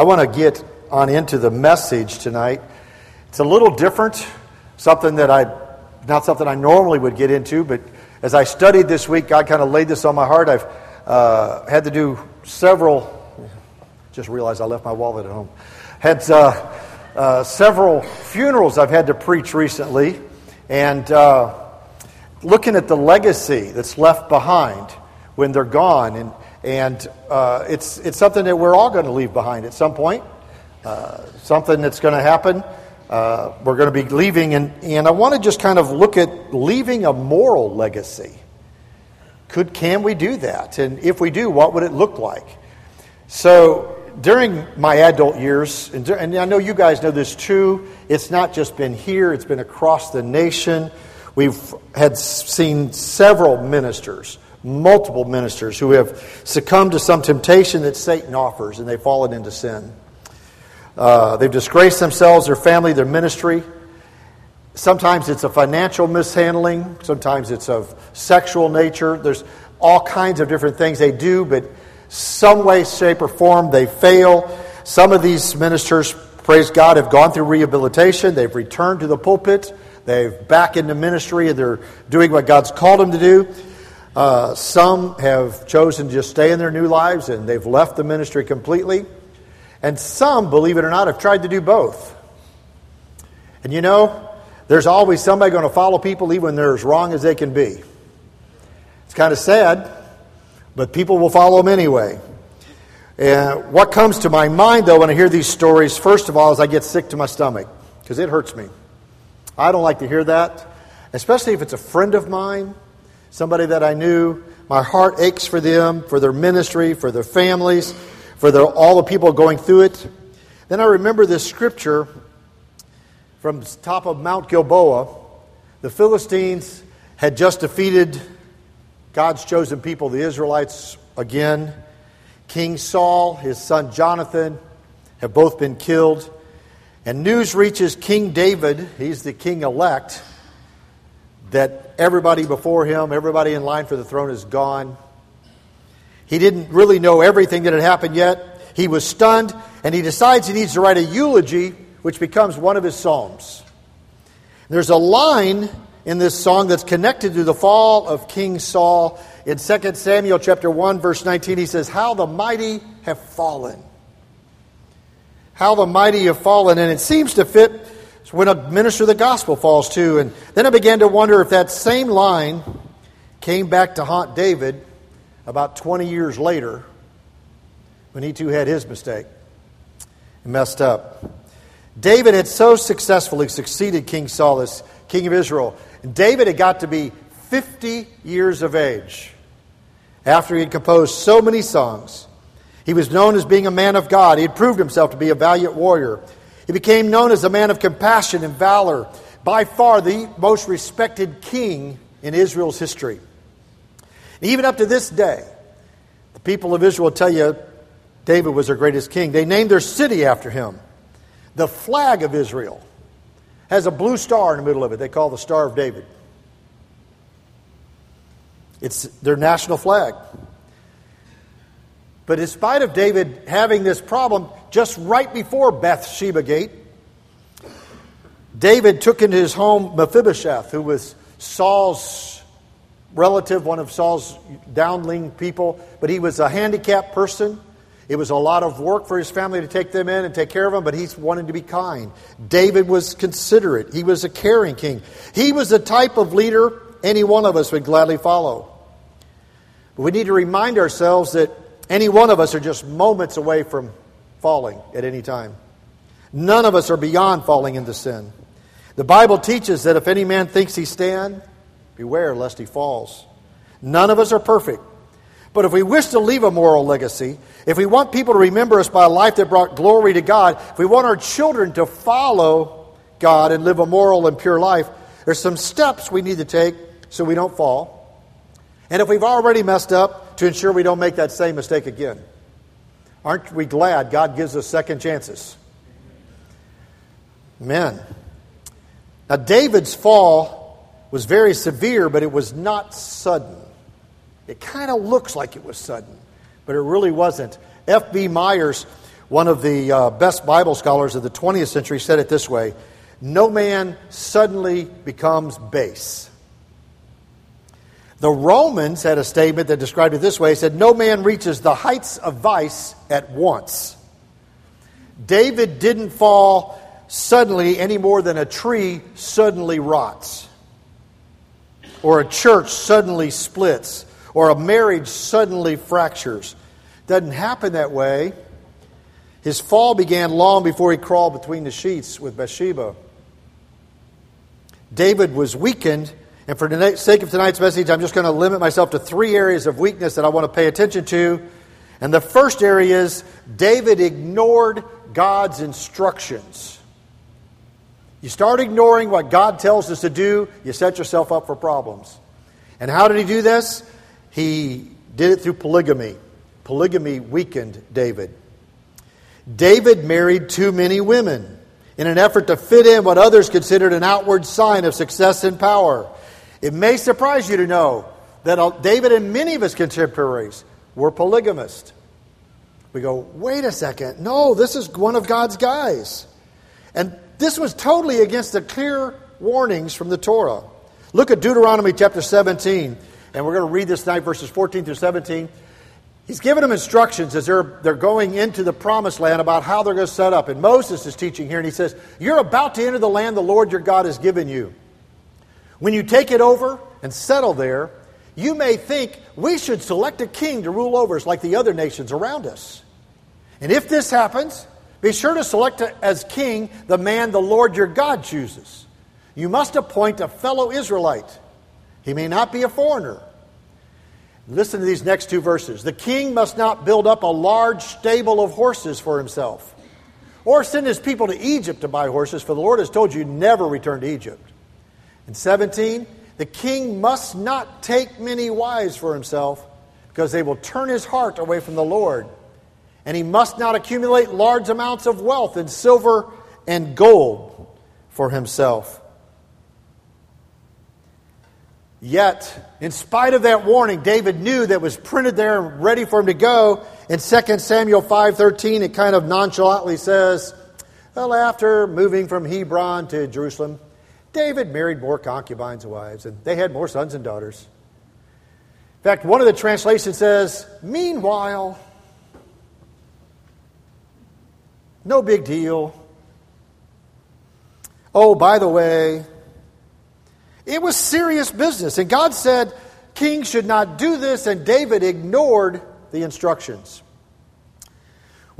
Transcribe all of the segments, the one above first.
I want to get on into the message tonight. It's a little different, something that I, not something I normally would get into, but as I studied this week, God kind of laid this on my heart. I've uh, had to do several, just realized I left my wallet at home, had uh, uh, several funerals I've had to preach recently, and uh, looking at the legacy that's left behind when they're gone. And and uh, it's, it's something that we're all going to leave behind at some point, uh, something that's going to happen. Uh, we're going to be leaving, and, and I want to just kind of look at leaving a moral legacy. Could, can we do that? And if we do, what would it look like? So, during my adult years, and, and I know you guys know this too, it's not just been here, it's been across the nation. We've had seen several ministers multiple ministers who have succumbed to some temptation that Satan offers and they've fallen into sin. Uh, they've disgraced themselves, their family, their ministry. Sometimes it's a financial mishandling, sometimes it's of sexual nature. There's all kinds of different things they do, but some way, shape, or form they fail. Some of these ministers, praise God, have gone through rehabilitation. They've returned to the pulpit. They've back into ministry and they're doing what God's called them to do. Uh, some have chosen to just stay in their new lives and they've left the ministry completely. And some, believe it or not, have tried to do both. And you know, there's always somebody going to follow people even when they're as wrong as they can be. It's kind of sad, but people will follow them anyway. And what comes to my mind, though, when I hear these stories, first of all, is I get sick to my stomach because it hurts me. I don't like to hear that, especially if it's a friend of mine somebody that I knew. My heart aches for them, for their ministry, for their families, for their, all the people going through it. Then I remember this scripture from top of Mount Gilboa. The Philistines had just defeated God's chosen people, the Israelites, again. King Saul, his son Jonathan, have both been killed. And news reaches King David, he's the king elect, that everybody before him, everybody in line for the throne is gone. He didn't really know everything that had happened yet. He was stunned, and he decides he needs to write a eulogy, which becomes one of his psalms. There's a line in this song that's connected to the fall of King Saul. In 2 Samuel chapter 1 verse 19 he says, "How the mighty have fallen." How the mighty have fallen and it seems to fit it's when a minister of the gospel falls too. And then I began to wonder if that same line came back to haunt David about 20 years later when he too had his mistake and messed up. David had so successfully succeeded King Saul as king of Israel. And David had got to be 50 years of age after he had composed so many songs. He was known as being a man of God. He had proved himself to be a valiant warrior. He became known as a man of compassion and valor, by far the most respected king in Israel's history. And even up to this day, the people of Israel tell you David was their greatest king. They named their city after him. The flag of Israel has a blue star in the middle of it. They call the Star of David. It's their national flag. But in spite of David having this problem, just right before Bathsheba Gate, David took into his home Mephibosheth, who was Saul's relative, one of Saul's downling people, but he was a handicapped person. It was a lot of work for his family to take them in and take care of them, but he's wanted to be kind. David was considerate. He was a caring king. He was the type of leader any one of us would gladly follow. But we need to remind ourselves that any one of us are just moments away from falling at any time. None of us are beyond falling into sin. The Bible teaches that if any man thinks he stand, beware lest he falls. None of us are perfect. But if we wish to leave a moral legacy, if we want people to remember us by a life that brought glory to God, if we want our children to follow God and live a moral and pure life, there's some steps we need to take so we don't fall. And if we've already messed up, to ensure we don't make that same mistake again. Aren't we glad God gives us second chances? Amen. Now, David's fall was very severe, but it was not sudden. It kind of looks like it was sudden, but it really wasn't. F.B. Myers, one of the uh, best Bible scholars of the 20th century, said it this way No man suddenly becomes base. The Romans had a statement that described it this way. It said, No man reaches the heights of vice at once. David didn't fall suddenly any more than a tree suddenly rots, or a church suddenly splits, or a marriage suddenly fractures. Doesn't happen that way. His fall began long before he crawled between the sheets with Bathsheba. David was weakened and for the sake of tonight's message, I'm just going to limit myself to three areas of weakness that I want to pay attention to. And the first area is David ignored God's instructions. You start ignoring what God tells us to do, you set yourself up for problems. And how did he do this? He did it through polygamy. Polygamy weakened David. David married too many women in an effort to fit in what others considered an outward sign of success and power. It may surprise you to know that David and many of his contemporaries were polygamists. We go, wait a second. No, this is one of God's guys. And this was totally against the clear warnings from the Torah. Look at Deuteronomy chapter 17, and we're going to read this tonight, verses 14 through 17. He's given them instructions as they're, they're going into the promised land about how they're going to set up. And Moses is teaching here, and he says, You're about to enter the land the Lord your God has given you. When you take it over and settle there, you may think we should select a king to rule over us like the other nations around us. And if this happens, be sure to select as king the man the Lord your God chooses. You must appoint a fellow Israelite. He may not be a foreigner. Listen to these next two verses. The king must not build up a large stable of horses for himself, or send his people to Egypt to buy horses, for the Lord has told you never return to Egypt. And 17, the king must not take many wives for himself because they will turn his heart away from the Lord. And he must not accumulate large amounts of wealth in silver and gold for himself. Yet, in spite of that warning, David knew that was printed there ready for him to go. In 2 Samuel 5:13, it kind of nonchalantly says, "Well, after moving from Hebron to Jerusalem, David married more concubines and wives, and they had more sons and daughters. In fact, one of the translations says, Meanwhile, no big deal. Oh, by the way, it was serious business. And God said kings should not do this, and David ignored the instructions.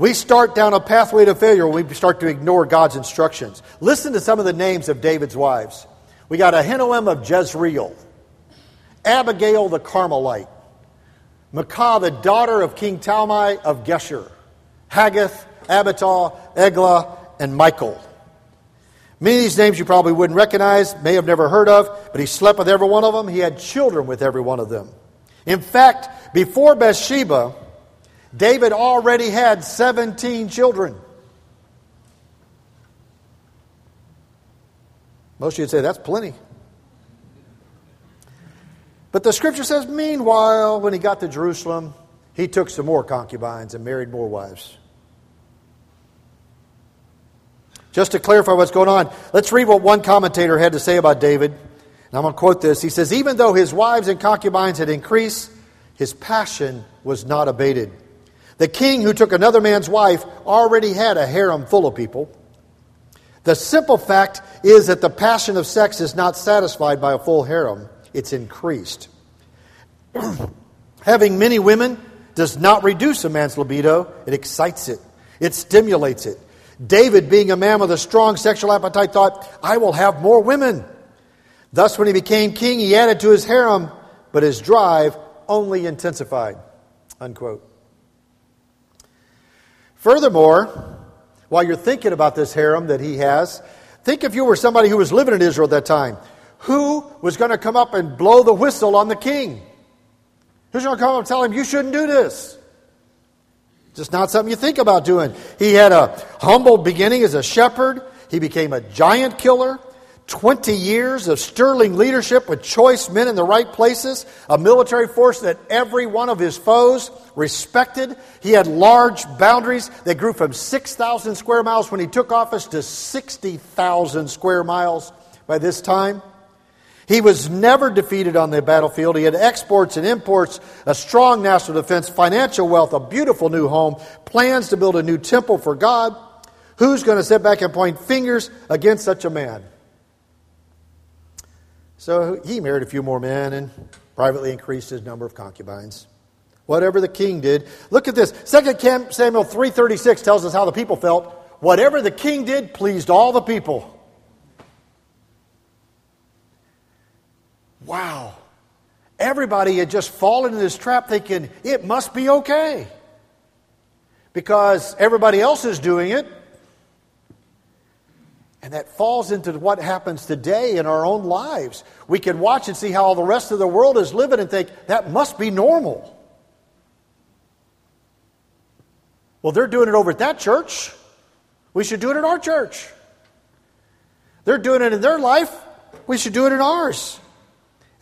We start down a pathway to failure when we start to ignore God's instructions. Listen to some of the names of David's wives. We got Ahinoam of Jezreel, Abigail the Carmelite, Maacah the daughter of King Talmai of Geshur, Haggith, Abital, Eglah, and Michal. Many of these names you probably wouldn't recognize, may have never heard of, but he slept with every one of them. He had children with every one of them. In fact, before Bathsheba, David already had 17 children. Most of you would say that's plenty. But the scripture says, meanwhile, when he got to Jerusalem, he took some more concubines and married more wives. Just to clarify what's going on, let's read what one commentator had to say about David. And I'm going to quote this. He says, Even though his wives and concubines had increased, his passion was not abated. The king who took another man's wife already had a harem full of people. The simple fact is that the passion of sex is not satisfied by a full harem, it's increased. Having many women does not reduce a man's libido, it excites it, it stimulates it. David, being a man with a strong sexual appetite, thought, I will have more women. Thus, when he became king, he added to his harem, but his drive only intensified. Unquote. Furthermore, while you're thinking about this harem that he has, think if you were somebody who was living in Israel at that time. Who was going to come up and blow the whistle on the king? Who's going to come up and tell him, you shouldn't do this? Just not something you think about doing. He had a humble beginning as a shepherd. He became a giant killer. 20 years of sterling leadership with choice men in the right places, a military force that every one of his foes respected. He had large boundaries that grew from 6,000 square miles when he took office to 60,000 square miles by this time. He was never defeated on the battlefield. He had exports and imports, a strong national defense, financial wealth, a beautiful new home, plans to build a new temple for God. Who's going to sit back and point fingers against such a man? So he married a few more men and privately increased his number of concubines. Whatever the king did. Look at this. 2 Samuel 3:36 tells us how the people felt. Whatever the king did pleased all the people. Wow. Everybody had just fallen into this trap thinking it must be okay. Because everybody else is doing it. And that falls into what happens today in our own lives. We can watch and see how all the rest of the world is living and think that must be normal. Well, they're doing it over at that church. We should do it in our church. They're doing it in their life. We should do it in ours.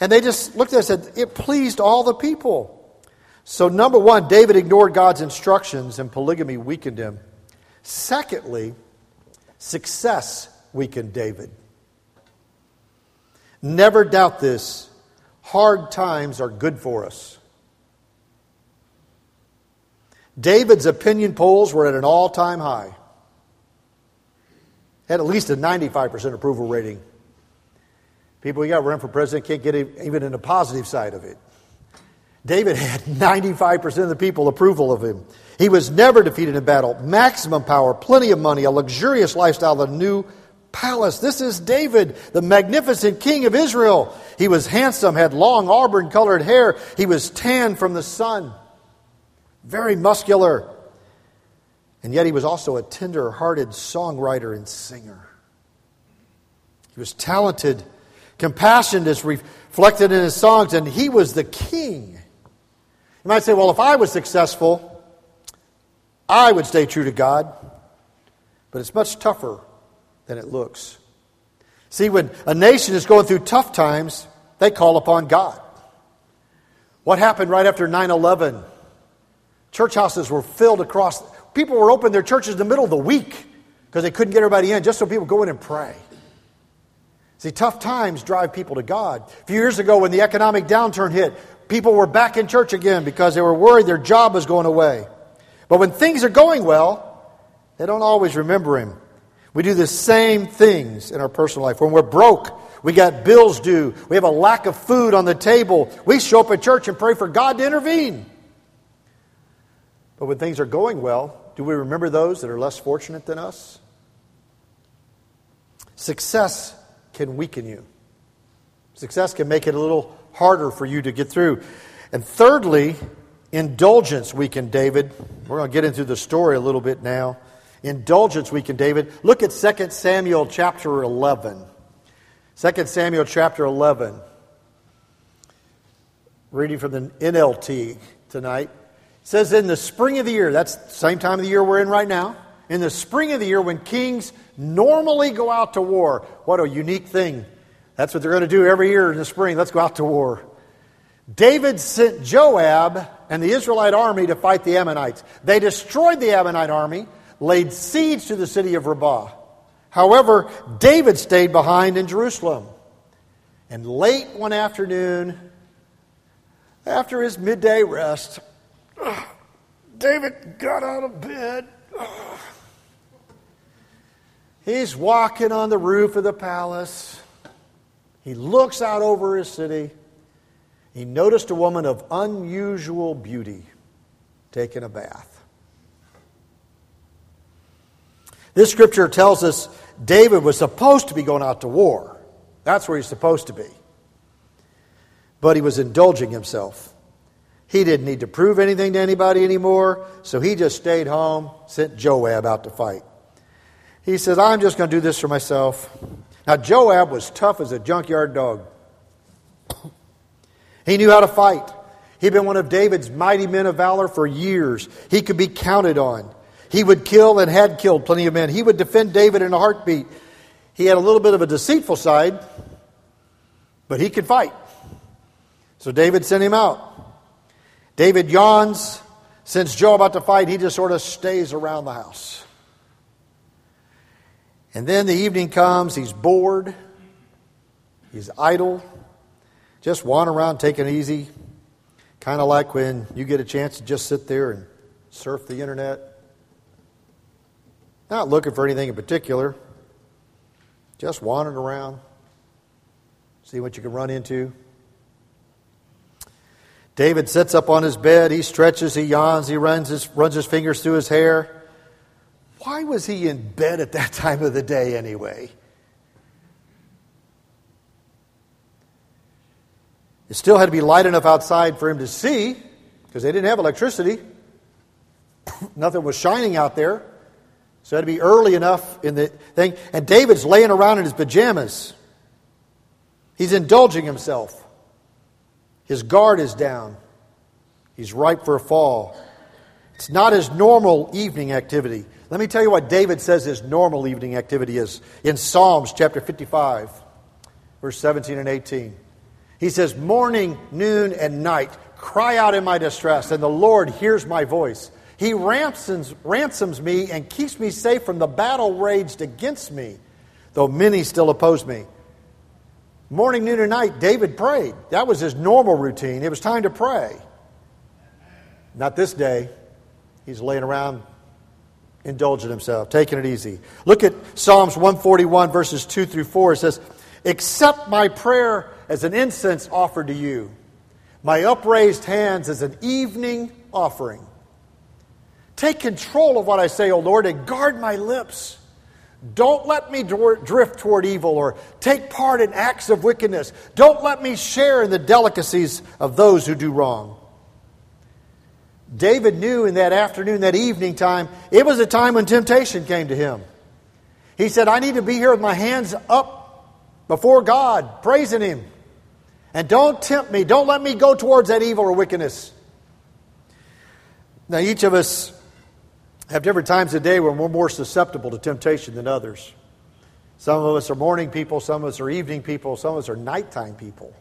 And they just looked at it and said, it pleased all the people. So, number one, David ignored God's instructions and polygamy weakened him. Secondly, success weakened David. Never doubt this hard times are good for us. David's opinion polls were at an all time high, had at least a 95% approval rating. People we got running for president can't get even in the positive side of it. David had 95% of the people approval of him. He was never defeated in battle. Maximum power, plenty of money, a luxurious lifestyle, a new palace. This is David, the magnificent king of Israel. He was handsome, had long auburn colored hair. He was tan from the sun, very muscular. And yet he was also a tender hearted songwriter and singer. He was talented Compassion is reflected in his songs, and he was the king. You might say, well, if I was successful, I would stay true to God. But it's much tougher than it looks. See, when a nation is going through tough times, they call upon God. What happened right after 9 11? Church houses were filled across. People were opening their churches in the middle of the week because they couldn't get everybody in, just so people go in and pray. See, tough times drive people to God. A few years ago, when the economic downturn hit, people were back in church again because they were worried their job was going away. But when things are going well, they don't always remember Him. We do the same things in our personal life. When we're broke, we got bills due, we have a lack of food on the table, we show up at church and pray for God to intervene. But when things are going well, do we remember those that are less fortunate than us? Success can weaken you. Success can make it a little harder for you to get through. And thirdly, indulgence weakened David. We're going to get into the story a little bit now. Indulgence weakened David. Look at 2 Samuel chapter 11. 2 Samuel chapter 11. Reading from the NLT tonight. It says, In the spring of the year, that's the same time of the year we're in right now. In the spring of the year, when kings normally go out to war. What a unique thing. That's what they're going to do every year in the spring. Let's go out to war. David sent Joab and the Israelite army to fight the Ammonites. They destroyed the Ammonite army, laid siege to the city of Rabbah. However, David stayed behind in Jerusalem. And late one afternoon, after his midday rest, David got out of bed. He's walking on the roof of the palace. He looks out over his city. He noticed a woman of unusual beauty taking a bath. This scripture tells us David was supposed to be going out to war. That's where he's supposed to be. But he was indulging himself. He didn't need to prove anything to anybody anymore, so he just stayed home, sent Joab out to fight. He says, I'm just going to do this for myself. Now, Joab was tough as a junkyard dog. He knew how to fight. He'd been one of David's mighty men of valor for years. He could be counted on. He would kill and had killed plenty of men. He would defend David in a heartbeat. He had a little bit of a deceitful side, but he could fight. So David sent him out. David yawns. Since Joab out to fight, he just sort of stays around the house. And then the evening comes, he's bored, he's idle, just wandering around taking it easy. Kind of like when you get a chance to just sit there and surf the internet. Not looking for anything in particular, just wandering around, see what you can run into. David sits up on his bed. He stretches, he yawns, he runs his, runs his fingers through his hair. Why was he in bed at that time of the day anyway? It still had to be light enough outside for him to see because they didn't have electricity. Nothing was shining out there. So it had to be early enough in the thing. And David's laying around in his pajamas. He's indulging himself. His guard is down. He's ripe for a fall. It's not his normal evening activity. Let me tell you what David says his normal evening activity is in Psalms chapter 55, verse 17 and 18. He says, Morning, noon, and night, cry out in my distress, and the Lord hears my voice. He ransoms, ransoms me and keeps me safe from the battle raged against me, though many still oppose me. Morning, noon, and night, David prayed. That was his normal routine. It was time to pray. Not this day. He's laying around indulging himself, taking it easy. Look at Psalms 141, verses 2 through 4. It says, Accept my prayer as an incense offered to you, my upraised hands as an evening offering. Take control of what I say, O Lord, and guard my lips. Don't let me drift toward evil or take part in acts of wickedness. Don't let me share in the delicacies of those who do wrong. David knew in that afternoon, that evening time, it was a time when temptation came to him. He said, I need to be here with my hands up before God, praising Him. And don't tempt me. Don't let me go towards that evil or wickedness. Now, each of us have different times of day when we're more susceptible to temptation than others. Some of us are morning people, some of us are evening people, some of us are nighttime people.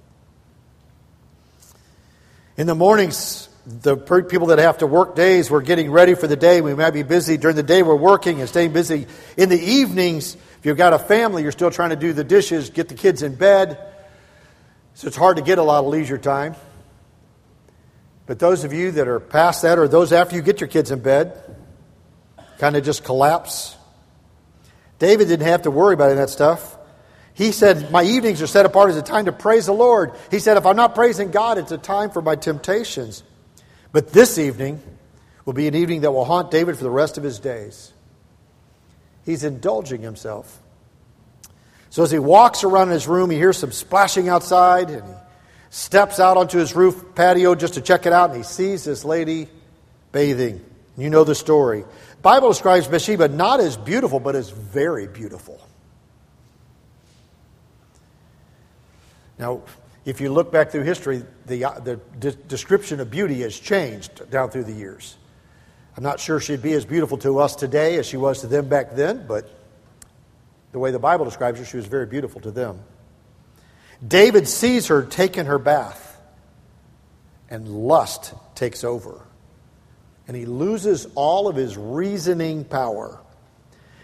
In the mornings, the people that have to work days, we're getting ready for the day. We might be busy during the day, we're working and staying busy. In the evenings, if you've got a family, you're still trying to do the dishes, get the kids in bed. So it's hard to get a lot of leisure time. But those of you that are past that, or those after you get your kids in bed, kind of just collapse. David didn't have to worry about any of that stuff. He said, My evenings are set apart as a time to praise the Lord. He said, If I'm not praising God, it's a time for my temptations. But this evening will be an evening that will haunt David for the rest of his days. He's indulging himself. So as he walks around his room, he hears some splashing outside, and he steps out onto his roof patio just to check it out, and he sees this lady bathing. You know the story. Bible describes Bathsheba not as beautiful, but as very beautiful. Now, if you look back through history, the, uh, the de- description of beauty has changed down through the years. I'm not sure she'd be as beautiful to us today as she was to them back then, but the way the Bible describes her, she was very beautiful to them. David sees her taking her bath, and lust takes over and he loses all of his reasoning power.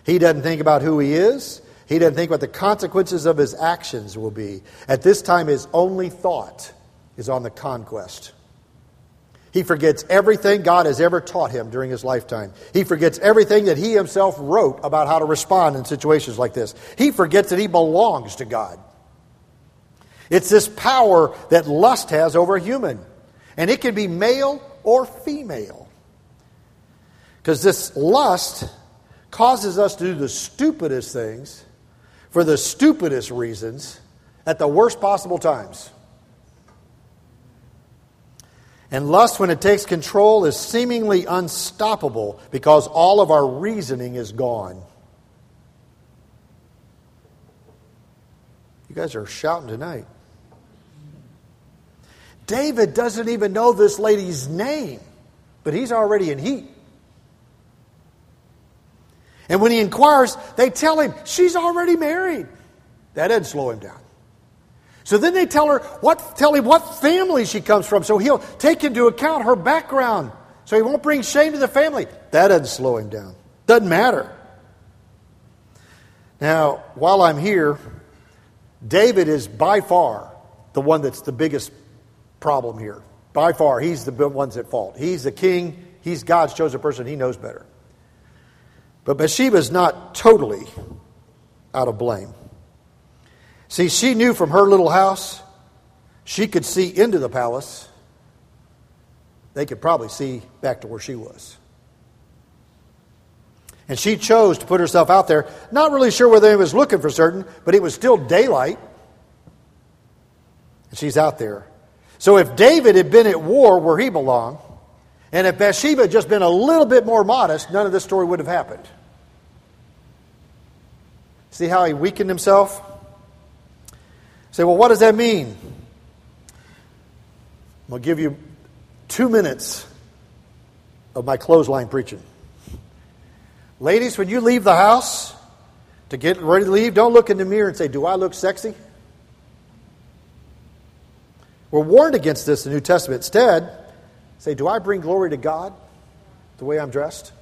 He doesn't think about who he is. He doesn't think what the consequences of his actions will be. At this time, his only thought is on the conquest. He forgets everything God has ever taught him during his lifetime. He forgets everything that he himself wrote about how to respond in situations like this. He forgets that he belongs to God. It's this power that lust has over a human, and it can be male or female. Because this lust causes us to do the stupidest things for the stupidest reasons at the worst possible times. And lust, when it takes control, is seemingly unstoppable because all of our reasoning is gone. You guys are shouting tonight. David doesn't even know this lady's name, but he's already in heat. And when he inquires, they tell him she's already married. That doesn't slow him down. So then they tell her what tell him what family she comes from, so he'll take into account her background, so he won't bring shame to the family. That doesn't slow him down. Doesn't matter. Now, while I'm here, David is by far the one that's the biggest problem here. By far, he's the one's at fault. He's the king. He's God's chosen person. He knows better. But Bathsheba's not totally out of blame. See, she knew from her little house, she could see into the palace. They could probably see back to where she was. And she chose to put herself out there, not really sure whether he was looking for certain, but it was still daylight. And she's out there. So if David had been at war where he belonged, and if Bathsheba had just been a little bit more modest, none of this story would have happened. See how he weakened himself? Say, well, what does that mean? I'm going to give you two minutes of my clothesline preaching. Ladies, when you leave the house to get ready to leave, don't look in the mirror and say, Do I look sexy? We're warned against this in the New Testament. Instead, say, Do I bring glory to God the way I'm dressed?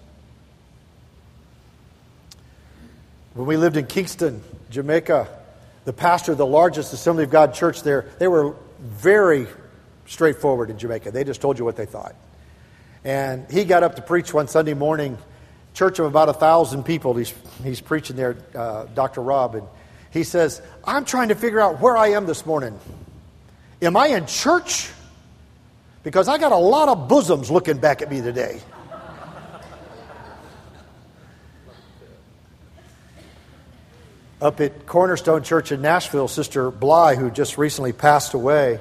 When we lived in Kingston, Jamaica, the pastor of the largest Assembly of God church there, they were very straightforward in Jamaica. They just told you what they thought. And he got up to preach one Sunday morning, church of about a thousand people. He's, he's preaching there, uh, Dr. Rob, and he says, I'm trying to figure out where I am this morning. Am I in church? Because I got a lot of bosoms looking back at me today. Up at Cornerstone Church in Nashville, Sister Bly, who just recently passed away,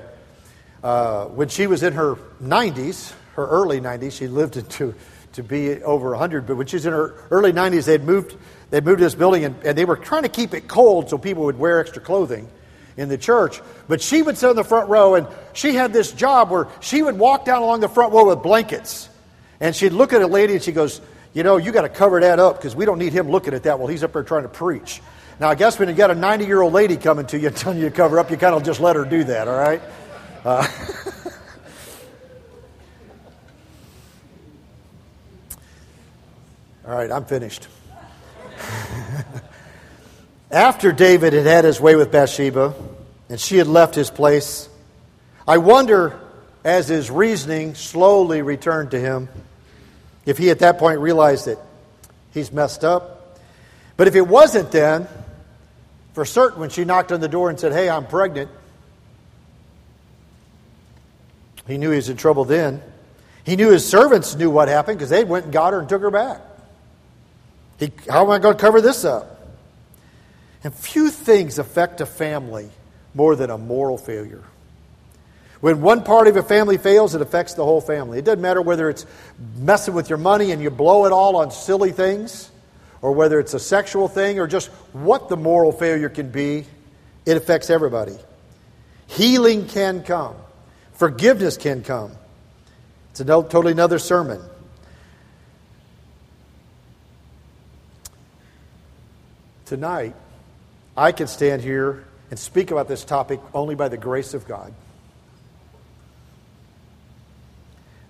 uh, when she was in her 90s, her early 90s, she lived to, to be over 100, but when she was in her early 90s, they'd moved, they'd moved to this building and, and they were trying to keep it cold so people would wear extra clothing in the church. But she would sit in the front row and she had this job where she would walk down along the front row with blankets. And she'd look at a lady and she goes, You know, you got to cover that up because we don't need him looking at that while he's up there trying to preach. Now, I guess when you got a 90 year old lady coming to you telling you to cover up, you kind of just let her do that, all right? Uh, all right, I'm finished. After David had had his way with Bathsheba and she had left his place, I wonder, as his reasoning slowly returned to him, if he at that point realized that he's messed up. But if it wasn't then, for certain, when she knocked on the door and said, Hey, I'm pregnant, he knew he was in trouble then. He knew his servants knew what happened because they went and got her and took her back. He, how am I going to cover this up? And few things affect a family more than a moral failure. When one part of a family fails, it affects the whole family. It doesn't matter whether it's messing with your money and you blow it all on silly things, or whether it's a sexual thing or just what the moral failure can be, it affects everybody. Healing can come, forgiveness can come. It's a totally another sermon. Tonight, I can stand here and speak about this topic only by the grace of God.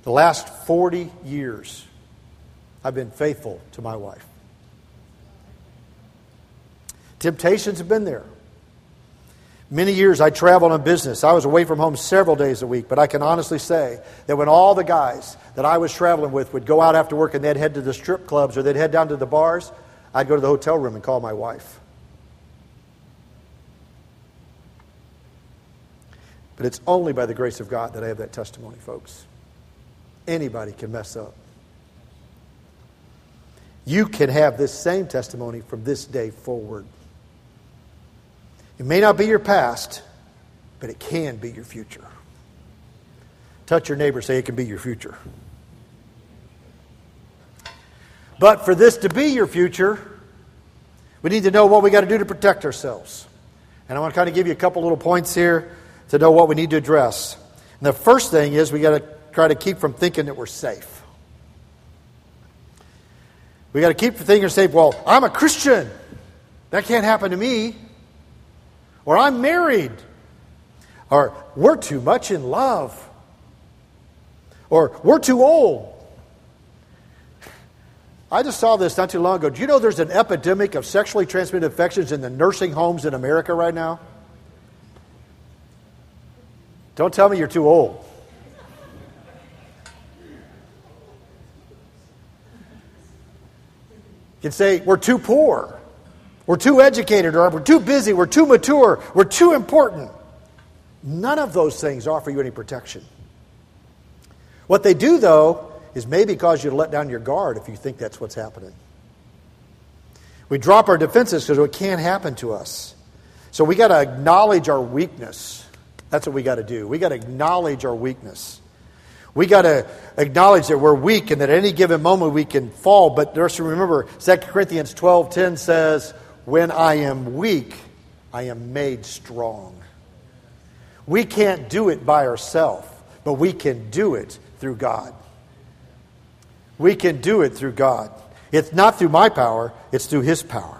The last 40 years, I've been faithful to my wife. Temptations have been there. Many years I traveled on business. I was away from home several days a week, but I can honestly say that when all the guys that I was traveling with would go out after work and they'd head to the strip clubs or they'd head down to the bars, I'd go to the hotel room and call my wife. But it's only by the grace of God that I have that testimony, folks. Anybody can mess up. You can have this same testimony from this day forward. It may not be your past, but it can be your future. Touch your neighbor, say it can be your future. But for this to be your future, we need to know what we got to do to protect ourselves. And I want to kind of give you a couple little points here to know what we need to address. And the first thing is we got to try to keep from thinking that we're safe. We got to keep from thinking we're safe. Well, I'm a Christian. That can't happen to me. Or I'm married. Or we're too much in love. Or we're too old. I just saw this not too long ago. Do you know there's an epidemic of sexually transmitted infections in the nursing homes in America right now? Don't tell me you're too old. You can say, we're too poor, we're too educated, or we're too busy, we're too mature, we're too important. None of those things offer you any protection. What they do, though, is maybe cause you to let down your guard if you think that's what's happening. We drop our defenses because it can't happen to us. So we got to acknowledge our weakness. That's what we got to do. We got to acknowledge our weakness. We got to acknowledge that we're weak and that at any given moment we can fall. But just remember, 2 Corinthians 12.10 says, When I am weak, I am made strong. We can't do it by ourselves, but we can do it through God. We can do it through God. It's not through my power, it's through His power.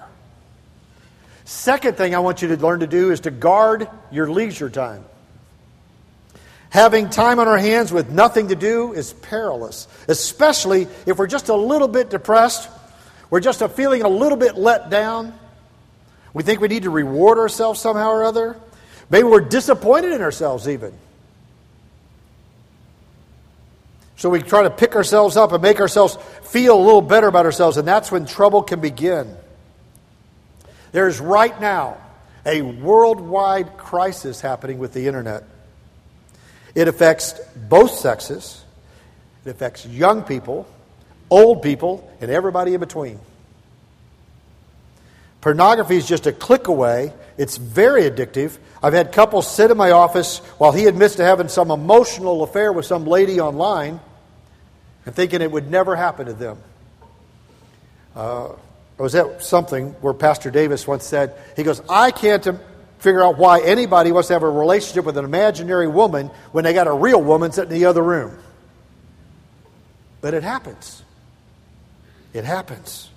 Second thing I want you to learn to do is to guard your leisure time. Having time on our hands with nothing to do is perilous, especially if we're just a little bit depressed, we're just feeling a little bit let down. We think we need to reward ourselves somehow or other. Maybe we're disappointed in ourselves, even. So we try to pick ourselves up and make ourselves feel a little better about ourselves, and that's when trouble can begin. There's right now a worldwide crisis happening with the internet. It affects both sexes, it affects young people, old people, and everybody in between. Pornography is just a click away. It's very addictive. I've had couples sit in my office while he admits to having some emotional affair with some lady online and thinking it would never happen to them. Uh, I was at something where Pastor Davis once said, he goes, I can't figure out why anybody wants to have a relationship with an imaginary woman when they got a real woman sitting in the other room. But it happens. It happens.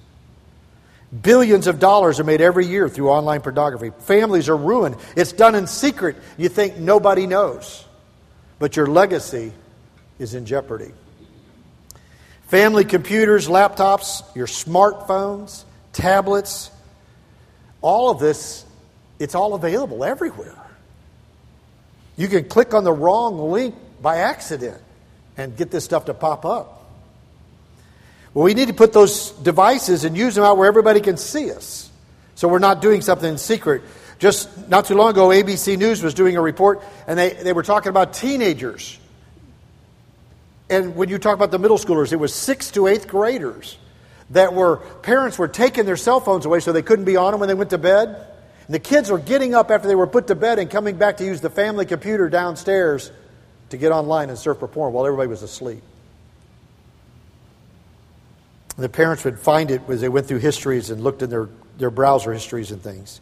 Billions of dollars are made every year through online pornography. Families are ruined. It's done in secret. You think nobody knows. But your legacy is in jeopardy. Family computers, laptops, your smartphones, tablets, all of this it's all available everywhere. You can click on the wrong link by accident and get this stuff to pop up. Well, we need to put those devices and use them out where everybody can see us. So we're not doing something in secret. Just not too long ago, ABC News was doing a report, and they, they were talking about teenagers. And when you talk about the middle schoolers, it was sixth to eighth graders that were, parents were taking their cell phones away so they couldn't be on them when they went to bed. And the kids were getting up after they were put to bed and coming back to use the family computer downstairs to get online and surf for porn while everybody was asleep. The parents would find it as they went through histories and looked in their, their browser histories and things.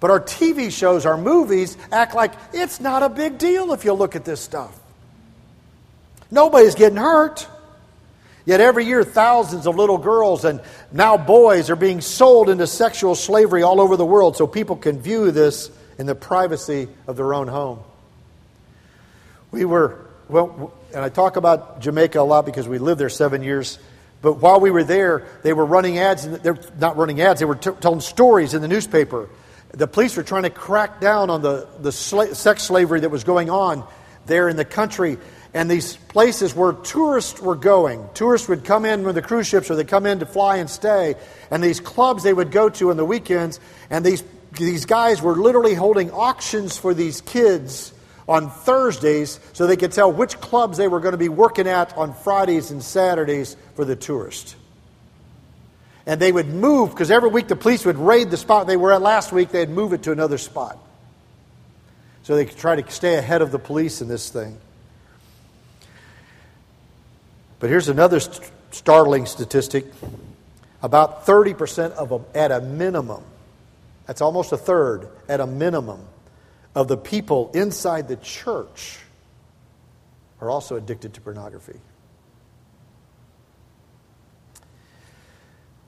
But our TV shows, our movies, act like it's not a big deal if you look at this stuff. Nobody's getting hurt. Yet every year, thousands of little girls and now boys are being sold into sexual slavery all over the world so people can view this in the privacy of their own home. We were, well, and I talk about Jamaica a lot because we lived there seven years. But while we were there, they were running ads, and they're not running ads, they were t- telling stories in the newspaper. The police were trying to crack down on the, the sla- sex slavery that was going on there in the country and these places where tourists were going. Tourists would come in with the cruise ships or they'd come in to fly and stay. And these clubs they would go to on the weekends, and these, these guys were literally holding auctions for these kids on Thursdays so they could tell which clubs they were going to be working at on Fridays and Saturdays for the tourists. And they would move, because every week the police would raid the spot they were at last week, they'd move it to another spot. So they could try to stay ahead of the police in this thing. But here's another st- startling statistic about 30% of them, at a minimum, that's almost a third, at a minimum, of the people inside the church are also addicted to pornography.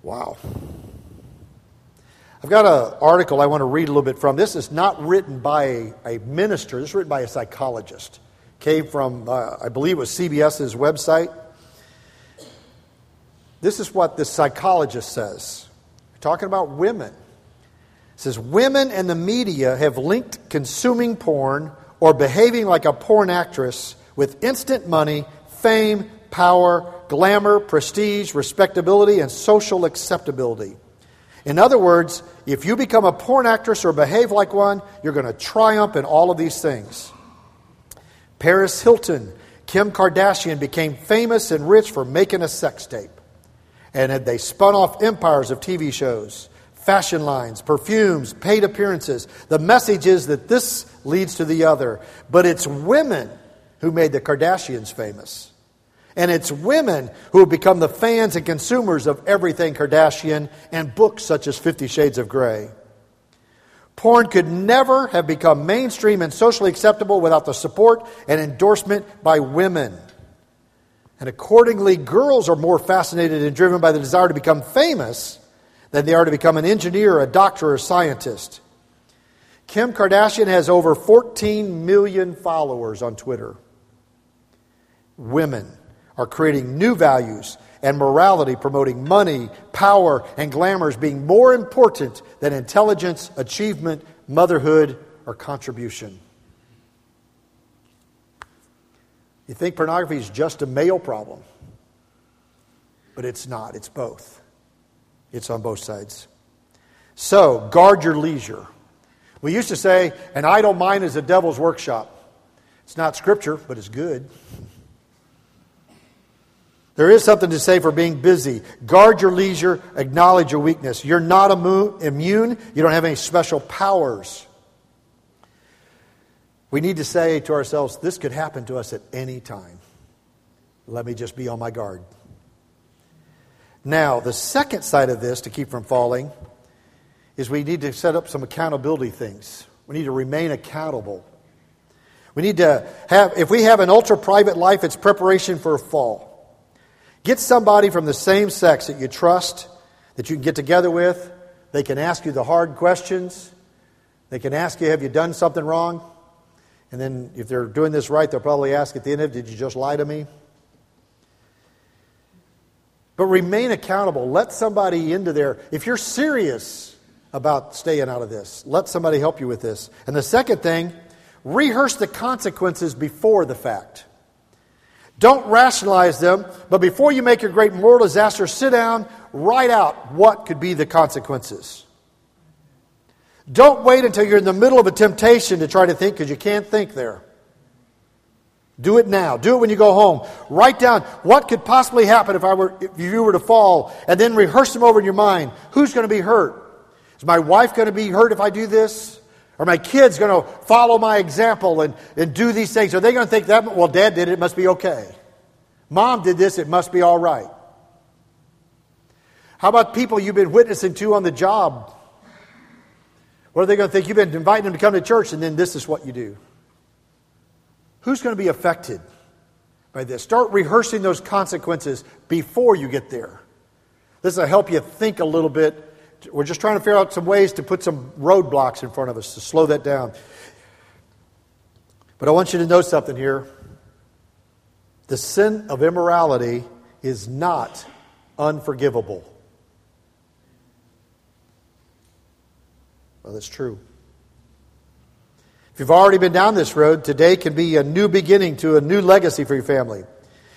Wow. I've got an article I want to read a little bit from. This is not written by a, minister, this is written by a psychologist. Came from, uh, I believe it was CBS's website. This is what the psychologist says. We're talking about women. Says women and the media have linked consuming porn or behaving like a porn actress with instant money, fame, power, glamour, prestige, respectability, and social acceptability. In other words, if you become a porn actress or behave like one, you're going to triumph in all of these things. Paris Hilton, Kim Kardashian became famous and rich for making a sex tape. And they spun off empires of TV shows, fashion lines, perfumes, paid appearances. The message is that this leads to the other. But it's women who made the Kardashians famous. And it's women who have become the fans and consumers of everything Kardashian and books such as Fifty Shades of Grey. Porn could never have become mainstream and socially acceptable without the support and endorsement by women. And accordingly, girls are more fascinated and driven by the desire to become famous than they are to become an engineer, a doctor, or a scientist. Kim Kardashian has over 14 million followers on Twitter. Women are creating new values and morality, promoting money, power, and glamour as being more important than intelligence, achievement, motherhood, or contribution. You think pornography is just a male problem, but it's not, it's both. It's on both sides. So, guard your leisure. We used to say, an idle mind is a devil's workshop. It's not scripture, but it's good. There is something to say for being busy. Guard your leisure, acknowledge your weakness. You're not immune, you don't have any special powers. We need to say to ourselves, this could happen to us at any time. Let me just be on my guard. Now, the second side of this to keep from falling is we need to set up some accountability things. We need to remain accountable. We need to have, if we have an ultra private life, it's preparation for a fall. Get somebody from the same sex that you trust, that you can get together with. They can ask you the hard questions. They can ask you, Have you done something wrong? And then, if they're doing this right, they'll probably ask at the end of Did you just lie to me? But remain accountable. Let somebody into there. If you're serious about staying out of this, let somebody help you with this. And the second thing, rehearse the consequences before the fact. Don't rationalize them, but before you make your great moral disaster, sit down, write out what could be the consequences. Don't wait until you're in the middle of a temptation to try to think because you can't think there. Do it now. Do it when you go home. Write down what could possibly happen if I were if you were to fall and then rehearse them over in your mind. Who's going to be hurt? Is my wife going to be hurt if I do this? Are my kids going to follow my example and, and do these things? Are they going to think that, well, dad did it, it must be okay? Mom did this, it must be all right. How about people you've been witnessing to on the job? What are they going to think? You've been inviting them to come to church, and then this is what you do. Who's going to be affected by this? Start rehearsing those consequences before you get there. This will help you think a little bit we're just trying to figure out some ways to put some roadblocks in front of us to slow that down. But I want you to know something here. The sin of immorality is not unforgivable. Well, that's true. If you've already been down this road, today can be a new beginning to a new legacy for your family.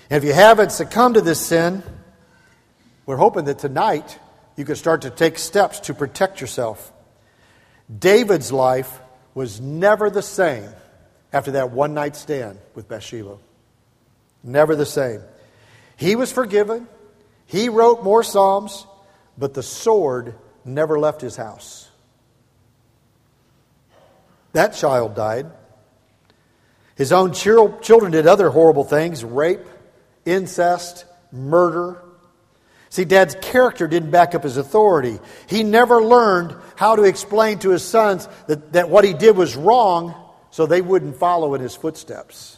And if you haven't succumbed to this sin, we're hoping that tonight you can start to take steps to protect yourself. David's life was never the same after that one night stand with Bathsheba. Never the same. He was forgiven, he wrote more Psalms, but the sword never left his house. That child died. His own children did other horrible things rape, incest, murder. See, dad's character didn't back up his authority. He never learned how to explain to his sons that, that what he did was wrong so they wouldn't follow in his footsteps.